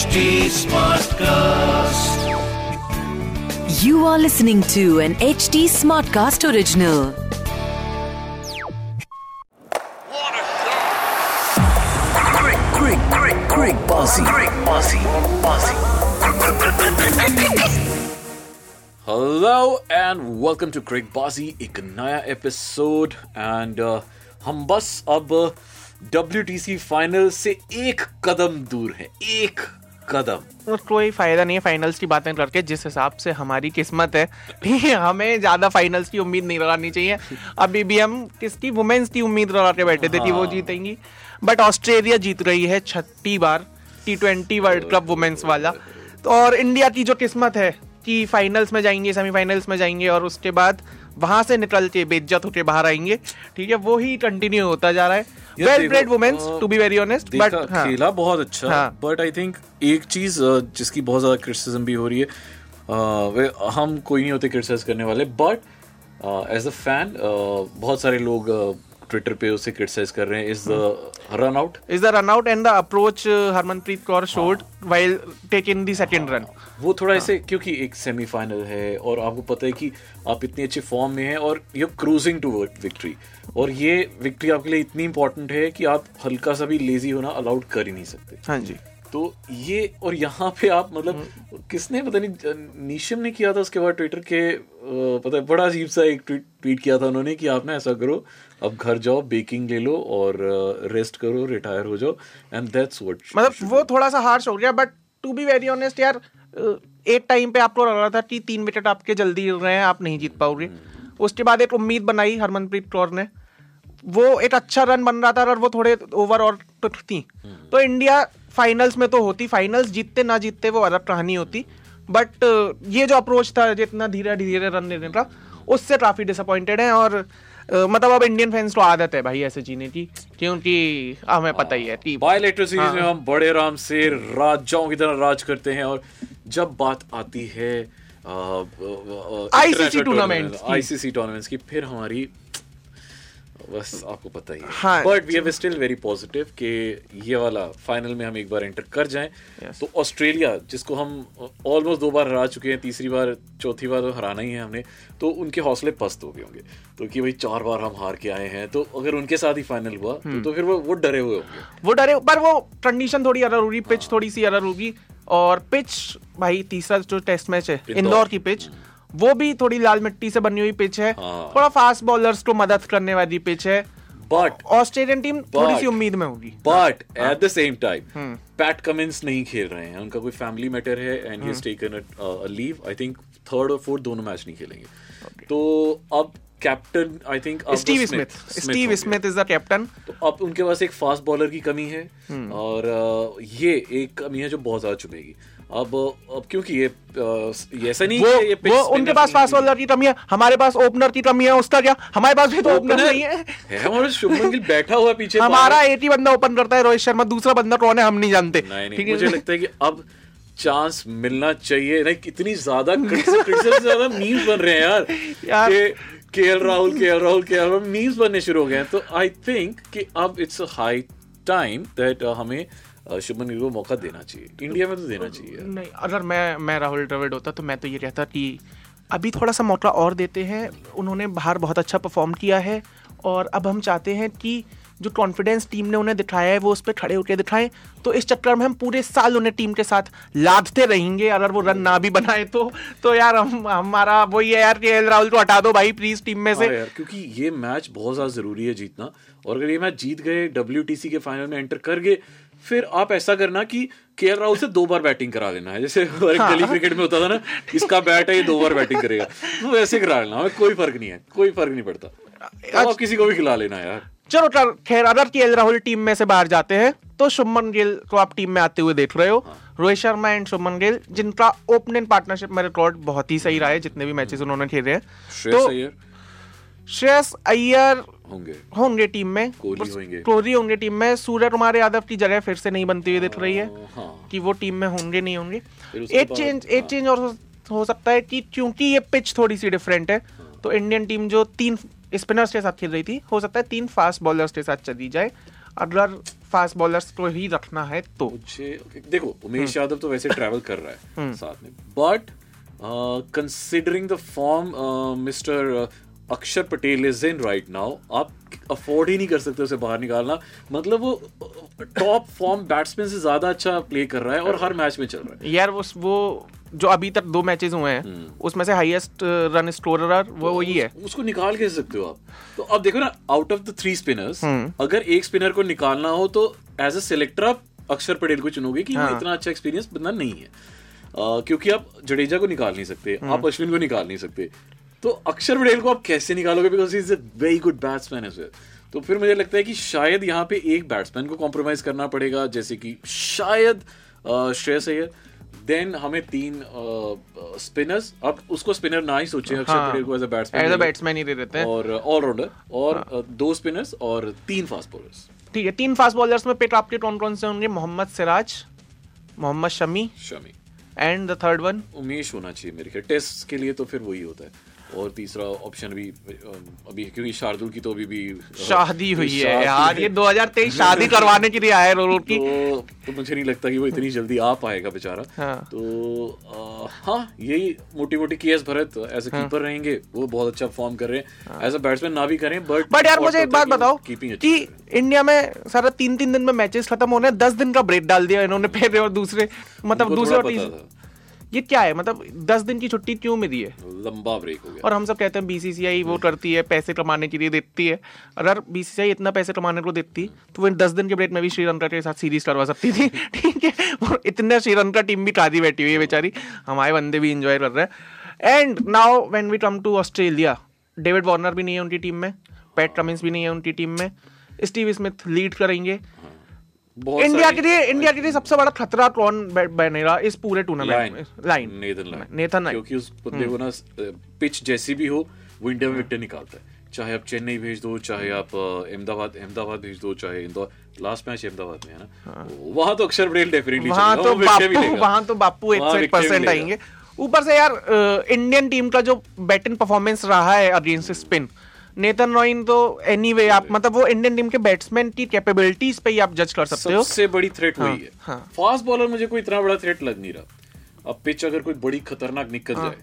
HD Smartcast. You are listening to an HD Smartcast original. What a shot! Great, great, great, great bossy, great bossy, bossy. Hello and welcome to Crickbaazi एक नया episode and uh, हम बस अब WTC final से एक कदम दूर है एक कदम। कोई फ़ायदा नहीं है फाइनल्स की बातें करके जिस हिसाब से हमारी किस्मत है। ठीक है हमें ज़्यादा फाइनल्स की उम्मीद नहीं लगानी चाहिए। अभी भी हम किसकी वुमेन्स की उम्मीद लगा के बैठे थे कि वो जीतेंगी। बट ऑस्ट्रेलिया जीत रही है छठी बार T twenty world cup women's वाला। तो और इंडिया की जो किस्मत है कि फाइनल्स में जाएँगे सेमीफाइनल्स में जाएँगे और उसके बाद वहाँ से निकल के बेइज्जत होकर बाहर आएँगे। ठीक है वो ही कंटिन्यू होता जा रहा है। Well bred women's to be very honest but खेला बहुत अच्छा। बट आई थिंक एक चीज़ uh, जिसकी बहुत ज़्यादा क्रिटिसिज्म भी हो रही है uh, वे हम कोई नहीं होते क्रिटिसाइज करने वाले बट एज अ फ़ैन बहुत सारे लोग ट्विटर पे उसे क्रिटिसाइज कर रहे हैं. Is the run out is the run out and the approach Harmanpreet Kaur showed while take in the second run वो थोड़ा ऐसे क्योंकि एक सेमीफाइनल है और आपको पता है कि आप इतनी अच्छे फॉर्म में हैं और यू क्रूजिंग टू विक्ट्री और ये विक्ट्री आपके लिए इतनी इंपॉर्टेंट है कि आप हल्का सा भी लेजी होना अलाउड कर ही नहीं सकते। हाँ जी। तो ये और यहाँ पे आप मतलब किसने पता नहीं नीशम ने किया था उसके बाद ट्विटर के पता है बड़ा अजीब सा एक ट्वीट ट्वीट किया था उन्होंने कि आप ना ऐसा करो अब घर जाओ बेकिंग ले लो और रेस्ट करो रिटायर हो जाओ एंड दैट्स व्हाट मतलब वो थोड़ा सा हार्श हो गया but to be very honest यार एक टाइम पे आपको लग रहा था कि तीन विकेट आपके जल्दी गिर रहे हैं आप नहीं जीत पाओगे। उसके बाद एक उम्मीद बनाई हरमनप्रीत कौर ने। वो एक अच्छा रन बन रहा था और वो थोड़े ओवर और थी। तो इंडिया फाइनल्स में तो होती फाइनल्स जीतते ना जीतते वो अलग कहानी होती बट ये जो अप्रोच था जितना धीरे धीरे रन लेने का उससे काफ़ी डिसअपॉइंटेड है और मतलब अब इंडियन फैंस को आदत है भाई ऐसे जीने की क्योंकि हमें पता ही है कि बायलेटरल सीरीज़ हाँ। में हम बड़े आराम से राजाओं की तरह राज करते हैं और जब बात आती है tournaments की। आईसीसी टूर्नामेंट्स की फिर हमारी बस आपको पता ही है हाँ। But we are still very positive कि ये वाला फाइनल में हम एक बार एंटर कर जाएँ Yes. तो ऑस्ट्रेलिया जिसको हम ऑलमोस्ट दो बार हरा चुके हैं तीसरी बार चौथी बार तो हराना ही है हमने तो उनके हौसले पस्त हो गए होंगे तो कि भाई चार बार हम हार के आए हैं तो अगर उनके साथ ही फाइनल हुआ हम्म। तो, तो फिर वो वो डरे हुए होंगे वो डरे पर वो कंडीशन थोड़ी अलग होगी पिच थोड़ी सी अलग होगी और पिच भाई तीसरा जो टेस्ट मैच है इंदौर। इंदौर की पिच वो भी थोड़ी लाल मिट्टी से बनी हुई पिच है। हाँ। थोड़ा फास्ट बॉलर्स को मदद करने वाली पिच है। बट ऑस्ट्रेलियन टीम थोड़ी सी उम्मीद में होगी। But. At the same time. Pat Cummins नहीं खेल रहे हैं। उनका कोई फैमिली मैटर है and he taken a leave I think third और फोर्थ दोनों मैच नहीं खेलेंगे। तो अब captain I think Steve Smith Steve Smith is the captain तो अब उनके पास एक फास्ट बॉलर की कमी है। हम्म। और ये एक कमी है जो बहुत ज़्यादा चुभेगी। अब अब क्योंकि ये ये ऐसा नहीं वो है ये वो उनके पास फास्ट बॉलर की कमी है हमारे पास ओपनर की कमी है उसका क्या हमारे पास भी तो ओपनर नहीं है है हमारे शुभमन गिल बैठा हुआ पीछे हमारा बाहर। एक ही बंदा ओपन करता है रोहित शर्मा दूसरा बंदा कौन है हम नहीं जानते नहीं नहीं ठीक है? मुझे लगता है कि अब चांस मिलना चाहिए नहीं कितनी ज़्यादा ज़्यादा मीम्स बन रहे हैं यार यार। कि K L Rahul K L Rahul K L Rahul memes बनने शुरू हो गए हैं तो आई थिंक कि अब इट्स हाई टाइम दैट हमें शुभमन गिल को मौका देना चाहिए। इंडिया में तो देना चाहिए नहीं अगर मैं मैं राहुल द्रविड़ होता तो मैं तो ये कहता कि अभी थोड़ा सा मौका और देते हैं। उन्होंने बाहर बहुत अच्छा परफॉर्म किया है और अब हम चाहते हैं कि जो कॉन्फिडेंस टीम ने उन्हें दिखाया है वो उस पर खड़े होकर दिखाएँ। तो इस चक्कर में हम पूरे साल उन्हें टीम के साथ लादते रहेंगे। अगर वो रन ना भी बनाए तो तो यार हम हमारा वही है यार कि एल राहुल को हटा दो भाई प्लीज़ टीम में से। हाँ यार क्योंकि ये मैच बहुत ज़्यादा ज़रूरी है जीतना। और अगर ये मैच जीत गए डब्ल्यू के फाइनल में एंटर कर गए फिर आप ऐसा करना कि केएल राहुल से दो बार बैटिंग करा लेना है। जैसे हमारे हाँ। गली क्रिकेट में होता था ना इसका बैट है ये दो बार बैटिंग करेगा। तो वैसे करा लेना हमें कोई फ़र्क नहीं है कोई फ़र्क नहीं पड़ता। तो आप किसी को भी खिला लेना यार। चलो खैर अगर के राहुल टीम में से बाहर जाते हैं तो शुभमन गिल को आप टीम में आते हुए देख रहे हो। रोहित शर्मा एंड शुभमन गिल जिनका ओपनिंग पार्टनरशिप में रिकॉर्ड बहुत ही सही रहा है जितने भी मैचेस उन्होंने खेले हैं। तो श्रेयस अय्यर होंगे। होंगे टीम में। कोहली होंगे। कोहली होंगे टीम में। सूर्य कुमार यादव की जगह फिर से नहीं बनती हुई दिख रही है हाँ कि वो टीम में होंगे नहीं होंगे। एक चेंज एक हाँ। चेंज और हो- हो सकता है कि क्योंकि ये पिच थोड़ी सी डिफरेंट है। तो इंडियन टीम जो तीन स्पिनर्स के साथ खेल रही थी हो सकता है तीन फास्ट बॉलर्स के साथ चली जाए। अगर फास्ट बॉलर्स को ही रखना है तो। मुझे देखो उमेश यादव तो वैसे ट्रैवल कर रहा हम्म। है साथ में but considering the form mister Axar Patel is in right now आप अफोर्ड ही नहीं कर सकते उसे बाहर निकालना मतलब वो टॉप फॉर्म बैट्समैन से ज़्यादा अच्छा प्ले कर रहा है और हर मैच में चल रहा है यार वो वो जो अभी तक दो मैचेस हुए हैं हम्म। उसमें से हाईएस्ट रन स्कोरर वो वही है उसको निकाल कैसे सकते हो आप तो अब देखो ना out of the three spinners. अगर एक स्पिनर को निकालना हो तो एज अ सिलेक्टर आप अक्षर पटेल को चुनोगे कि हाँ। इतना अच्छा एक्सपीरियंस बंदा नहीं है अ, क्योंकि आप जडेजा को निकाल नहीं सकते हम्म। आप अश्विन को निकाल नहीं सकते तो अक्षर पटेल को आप कैसे निकालोगे? Because is a very good batsman as well तो फिर मुझे लगता है कि शायद यहाँ पे एक बैट्समैन को कॉम्प्रोमाइज करना पड़ेगा जैसे कि शायद श्रेयस अय्यर। देन हमें तीन स्पिनर्स अब उसको स्पिनर ना ही सोचे अक्षर हाँ। पटेल को as a batsman as a batsman ही दे देते हैं। और ऑलराउंडर और हाँ। दो स्पिनर्स और तीन फास्ट बॉलर्स ठीक है तीन फास्ट बॉलर्स में पिक आपके कौन कौन से होंगे? Mohammed Siraj Mohammed Shami Shami. And the third one Umesh होना चाहिए मेरे ख्याल टेस्ट के लिए तो फिर वही होता है। और तीसरा ऑप्शन भी अभी क्योंकि शार्दुल की तो अभी भी शादी हुई है यार ये 2023 शादी करवाने के लिए आए रोल की। तो, तो मुझे नहीं लगता कि वो इतनी जल्दी आ पाएगा बेचारा। हाँ। तो हाँ यही मोटी मोटी के एस भरत एज हाँ। कीपर रहेंगे वो बहुत अच्छा फॉर्म कर रहे हैं। एज अ बैट्समैन ना भी करें बट बट यार मुझे एक बात बताओ कीपिंग कि इंडिया में सारा तीन तीन दिन में मैचेस खत्म होने हैं, दस दिन का ब्रेक डाल दिया इन्होंने पहले और दूसरे मतलब दूसरे और ये क्या है? मतलब दस दिन की छुट्टी क्यों मिली है? लंबा ब्रेक हो गया। और हम सब कहते हैं बीसीसीआई वो करती है पैसे कमाने के लिए देती है। अगर बीसीसीआई इतना पैसे कमाने को देती तो वो इन दस दिन के ब्रेक में भी श्रीलंका के साथ सीरीज़ करवा सकती थी। ठीक है? वो इतने श्रीलंका टीम भी काजी बैठी हुई है बेचारी। हमारे बंदे भी इंजॉय कर रहे हैं। And now when we come to Australia David Warner भी नहीं है उनकी टीम में पैट कमिंस भी नहीं है उनकी टीम में स्टीव स्मिथ लीड करेंगे। बहुत इंडिया के लिए इंडिया के लिए सबसे बड़ा खतरा कौन बनेगा इस पूरे टूर्नामेंट में? Lyon Nathan Lyon Nathan Lyon क्योंकि उस बंदे को ना पिच जैसी भी हो वो इंडिया में विकेट निकालता है। चाहे आप चेन्नई भेज दो चाहे आप अहमदाबाद अहमदाबाद भेज दो चाहे इंदौर लास्ट मैच अहमदाबाद में है ना? वहाँ तो अक्षर पटेल डेफिनेटली वहाँ तो बापू वहाँ तो बापू एक परसेंट आएँगे। ऊपर से यार इंडियन टीम का जो बैटिंग परफॉर्मेंस रहा है अगेंस्ट स्पिन नेथन रॉइन तो एनी वे आप मतलब वो इंडियन टीम के बैट्समैन की कैपेबिलिटीज पे ही आप जज कर सकते हो। सबसे बड़ी थ्रेट हुई वही है हाँ। फास्ट बॉलर मुझे कोई इतना बड़ा थ्रेट लग नहीं रहा। अब पिच अगर कोई बड़ी खतरनाक निकल हाँ। जाए।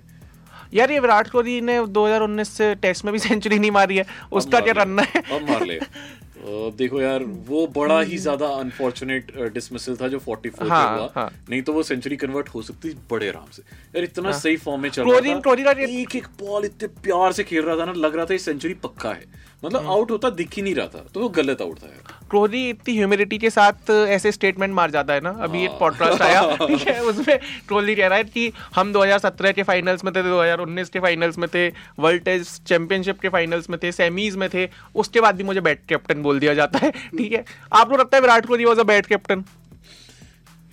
यार ये विराट कोहली ने 2019 से टेस्ट में भी सेंचुरी नहीं मारी है। उसका क्या करना है? अब मार ले। देखो यार वो बड़ा ही ज़्यादा अनफॉर्चुनेट डिसमिसल था जो 44 हाँ, हुआ। हाँ। नहीं तो वो सेंचुरी कन्वर्ट हो सकती बड़े आराम से। यार इतना हाँ. सही फॉर्म में चल रहा था। एक एक बॉल इतने प्यार से खेल रहा था ना लग रहा था ये सेंचुरी पक्का है। मतलब हाँ। आउट होता दिख ही नहीं रहा था। तो वो गलत आउट था यार। कोहली इतनी ह्यूमिडिटी के साथ ऐसे स्टेटमेंट मार जाता है ना? अभी एक हाँ। पॉडकास्ट आया ठीक है उसमें कोहली कह रहा है कि हम 2017 के फाइनल्स में थे 2019 के फाइनल्स में थे वर्ल्ड टेस्ट चैंपियनशिप के फाइनल्स में थे सेमीज में थे उसके बाद भी मुझे बैट कैप्टन बोल दिया जाता है ठीक है? आपको लगता है Virat Kohli was a bad captain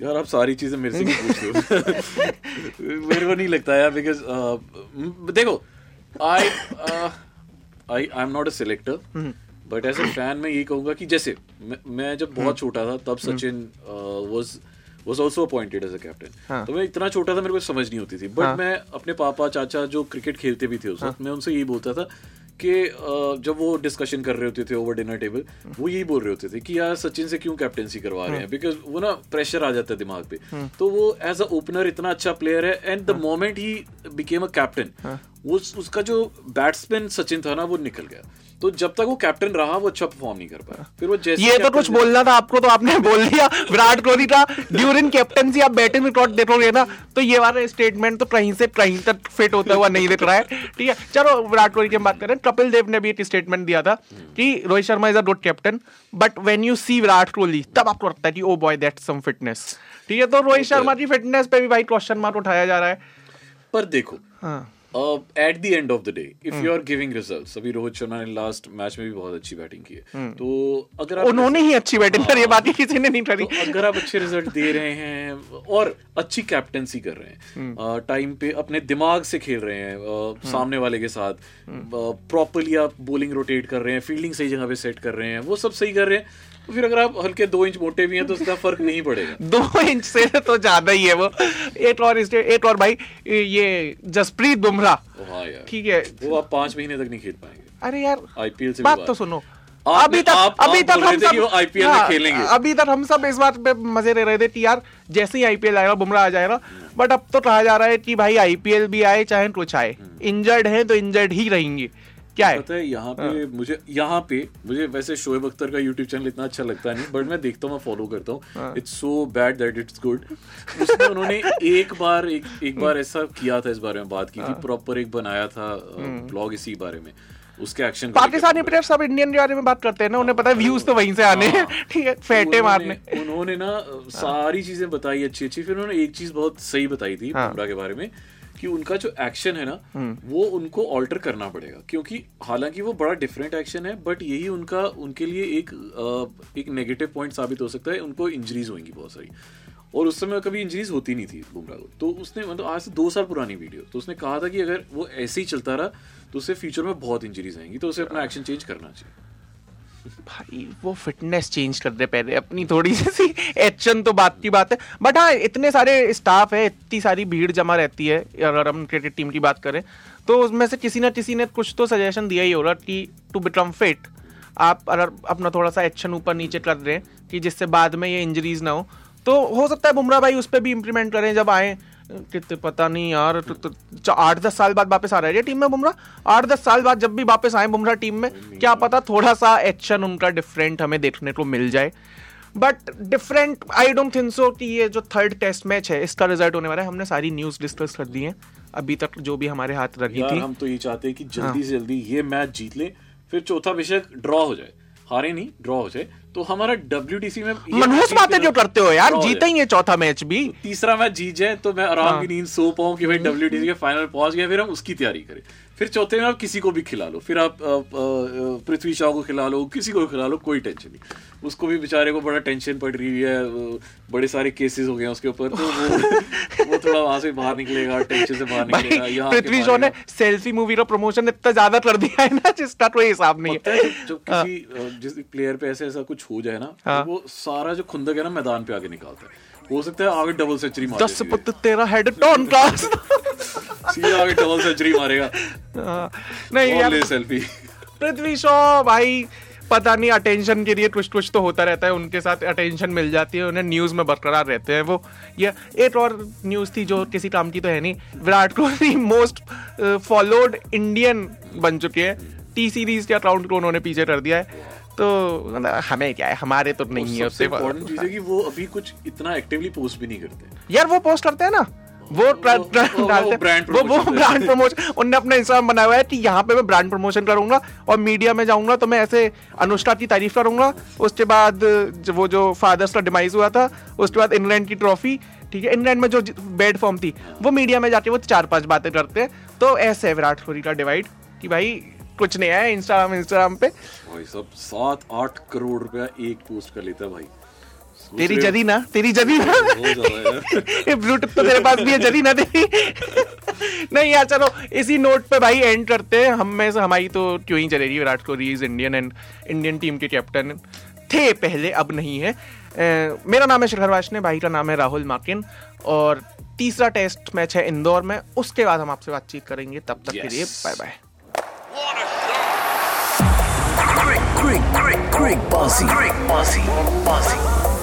यार आप सारी चीज़ें मेरे से पूछ रहे हो मेरे को नहीं लगता यार बिकॉज़ देखो I I I am not a selector but as a fan मैं यही कहूँगा कि जैसे मैं, मैं जब बहुत छोटा था तब Sachin was was also appointed as a captain हाँ। तो मैं इतना छोटा था मेरे को समझ नहीं होती थी। बट हाँ। मैं अपने पापा चाचा जो क्रिकेट खेलते भी थे उस वक्त मैं उनसे यही बोलता था कि जब वो डिस्कशन कर रहे होते थे ओवर डिनर टेबल वो यही बोल रहे होते थे कि यार सचिन से क्यों कैप्टेंसी करवा रहे हैं? बिकॉज़ वो ना प्रेशर आ जाता है दिमाग पे। तो वो एज अ ओपनर इतना अच्छा प्लेयर है and the moment he became a captain उस उसका जो बैट्समैन सचिन था ना वो निकल गया। तो जब तक वो कैप्टन रहा वो अच्छा परफॉर्म नहीं कर पाया। फिर वो जैसे ये तो कुछ बोलना था आपको तो आपने बोल दिया। विराट कोहली का ड्यूरिंग कैप्टनसी आप बैटिंग रिकॉर्ड देखोगे ना तो ये वाला स्टेटमेंट तो कहीं से कहीं तक फिट होता हुआ नहीं दिख रहा है। ठीक है चलो विराट कोहली की बात करें कपिल देव ने भी एक स्टेटमेंट दिया था कि Rohit Sharma is a good captain but when you see Virat Kohli तब आपको लगता है कि oh boy that some fitness ठीक है तो रोहित शर्मा की फिटनेस पे भी भाई क्वेश्चन मार्क उठाया जा रहा है। पर देखो हाँ। At the end of the day if you are giving results अभी रोहित शर्मा ने लास्ट मैच में भी बहुत अच्छी बैटिंग की है। तो अगर आप उन्होंने ही अच्छी बैटिंग करी है बाकी किसी ने नहीं करी। तो अगर आप अच्छे रिज़ल्ट दे रहे हैं और अच्छी कैप्टनसी कर रहे हैं टाइम पे अपने दिमाग से खेल रहे हैं सामने वाले के साथ प्रॉपरली आप बॉलिंग रोटेट कर रहे हैं फील्डिंग सही जगह पे सेट कर रहे हैं वो सब सही कर रहे हैं। तो फिर अगर आप हल्के दो इंच मोटे भी हैं तो उसका फ़र्क नहीं पड़ेगा। दो इंच से तो ज़्यादा ही है वो। एक और एक और भाई ये जसप्रीत बुमराह। हाँ यार। ठीक है। वो आप पाँच महीने तक नहीं खेल पाएँगे। अरे यार आईपीएल से बात तो सुनो। अभी तक आप- अभी तक हम सब IPL में हाँ, खेलेंगे। अभी तक हम सब इस बात पे मज़े ले रहे थे कि यार जैसे ही आईपीएल आएगा बुमराह आ जाएगा। बट अब तो कहा जा रहा है कि भाई आईपीएल भी आए चाहे कुछ आए। इंजर्ड है तो इंजर्ड ही रहेंगे। क्या है पता है यहाँ पे हाँ। मुझे यहाँ पे मुझे वैसे शोएब अख्तर का यूट्यूब चैनल इतना अच्छा लगता नहीं बट मैं देखता हूँ मैं फॉलो करता हाँ। हूँ it's so bad that it's good उसमें उन्होंने एक बार एक एक बार ऐसा किया था इस बारे में बात की हाँ। थी प्रॉपर एक बनाया था ब्लॉग इसी बारे में उसके एक्शन पाकिस्तानी प्लेयर सब इंडियन के बारे में बात करते हैं ना उन्हें पता है व्यूज़ तो वहीं से आने हैं हाँ। ठीक है फेटे मारने उन्होंने ना सारी चीज़ें बताई अच्छी अच्छी फिर उन्होंने एक चीज़ बहुत सही बताई थी हाँ। बुमराह के बारे में कि उनका जो एक्शन है ना हम्म। वो उनको ऑल्टर करना पड़ेगा। क्योंकि हालाँकि वो बड़ा डिफरेंट एक्शन है बट यही उनका उनके लिए एक एक नेगेटिव पॉइंट साबित हो सकता है। उनको इंजरीज होंगी बहुत सारी। और उस समय कभी इंजरीज होती नहीं थी बुमराह को। तो उसने मतलब आज से दो साल पुरानी वीडियो तो उसने कहा था कि अगर वो ऐसे ही चलता रहा तो उसे फ्यूचर में बहुत इंजरीज आएँगी। तो उसे अपना एक्शन चेंज करना चाहिए। भाई, वो फिटनेस चेंज कर दे पहले, अपनी थोड़ी सी एक्शन तो बात की बात है। बट हाँ इतने सारे स्टाफ है, इतनी सारी भीड़ जमा रहती है, अगर हम क्रिकेट टीम की बात करें तो उसमें से किसी ना किसी ने कुछ तो सजेशन दिया ही होगा कि टू बिकम फिट आप अगर अपना थोड़ा सा एक्शन ऊपर नीचे कर हैं कि जिससे बाद में ये इंजरीज ना हो। तो हो सकता है बुमराह भाई उस पर भी इम्प्लीमेंट करें, जब आए कितने पता नहीं यार तो, तो, आठ दस साल बाद वापस आ रहा है टीम में बुमराह? आठ दस साल बाद जब भी वापस आए बुमराह टीम में क्या पता थोड़ा सा एक्शन उनका डिफरेंट हमें देखने को मिल जाए। But different I don't think so कि ये जो थर्ड टेस्ट मैच है इसका रिज़ल्ट होने वाला है। हमने सारी न्यूज़ डिस्कस कर दी है। अभी तक जो भी हमारे हाथ रखी थी। हम तो ये चाहते हैं कि जल्दी हाँ। से जल्दी ये मैच जीत ले फिर चौथा विषय ड्रॉ हो जाए। हारे नहीं ड्रॉ हो जाए। तो हमारा डब्ल्यू में मनहूस बातें जो करते हो यार जीते ही है जीतेंगे चौथा मैच भी। तीसरा मैच जीत जाए तो मैं आराम हाँ। की नींद सो पाऊँ की भाई डब्ल्यू के फाइनल पहुँच गया फिर हम उसकी तैयारी करें। फिर चौथे में आप किसी को भी खिला लो फिर आप पृथ्वी शाह को खिला लो किसी को भी खिला लो कोई टेंशन नहीं। उसको भी बेचारे को बड़ा टेंशन पड़ रही है बड़े सारे केसेस हो गए उसके ऊपर तो वो वो थोड़ा वहाँ से बाहर निकलेगा टेंशन से बाहर निकलेगा यहाँ पृथ्वी शॉ ने सेल्फी मूवी का प्रमोशन इतना ज़्यादा कर दिया है ना जिसका कोई हिसाब नहीं है है। जब- जब किसी जिस प्लेयर पे ऐसे ऐसा कुछ हो जाए ना तो हाँ। वो सारा जो खुंदक है ना मैदान पे आगे निकालता है। हो सकता है आगे डबल सेंचुरी मार दस पुत तेरा हेड टॉन क्लास सीधा आगे डबल सेंचुरी मारेगा। नहीं यार सेल्फी पृथ्वी शॉ भाई पता नहीं अटेंशन के लिए कुछ कुछ तो होता रहता है उनके साथ अटेंशन मिल जाती है उन्हें न्यूज़ में बरकरार रहते हैं वो। ये एक और न्यूज़ थी जो किसी काम की तो है नहीं Virat Kohli most followed Indian बन चुके हैं। टी सीरीज़ के अकाउंट को उन्होंने पीछे कर दिया है। तो मतलब हमें क्या है हमारे तो नहीं है उससे इम्पोर्टेंट चीज़ है कि वो अभी कुछ इतना एक्टिवली पोस्ट भी नहीं करते। यार वो पोस्ट करते हैं ना। वो डालते वो वो ब्रांड प्रमोशन उनने अपना इंस्टाग्राम बनाया हुआ है कि यहाँ पे मैं ब्रांड प्रमोशन करूँगा और मीडिया में जाऊँगा तो मैं ऐसे अनुष्का की तारीफ़ करूँगा। उसके बाद वो जो फादर्स का डिमाइस हुआ था उसके बाद इंग्लैंड की ट्रॉफी ठीक है? इंग्लैंड में जो बैड फॉर्म थी वो मीडिया में जाके वो चार पाँच बातें करते हैं। तो ऐसे है विराट कोहली का डिवाइड कि भाई कुछ नहीं है इंस्टाग्राम इंस्टाग्राम पे। भाई सब सात आठ करोड़ रुपया एक पोस्ट कर लेता है भाई। तेरी जदी ना तेरी जदी ना बहुत ज़्यादा यार। ये ब्लूटूथ तो तेरे पास भी है जली ना तेरी। नहीं यार चलो इसी नोट पे भाई एंड करते हैं। हम में से हमारी तो क्यों ही चलेगी Virat Kohli is Indian and Indian team के कैप्टन थे पहले अब नहीं है। अ, मेरा नाम है शिखर वाशने भाई का नाम है राहुल माकिन। और तीसरा टेस्ट मैच है इंदौर में। उसके बाद हम आपसे बातचीत करेंगे। तब तक के लिए bye bye great, great, great bossy. Great bossy. Bossy.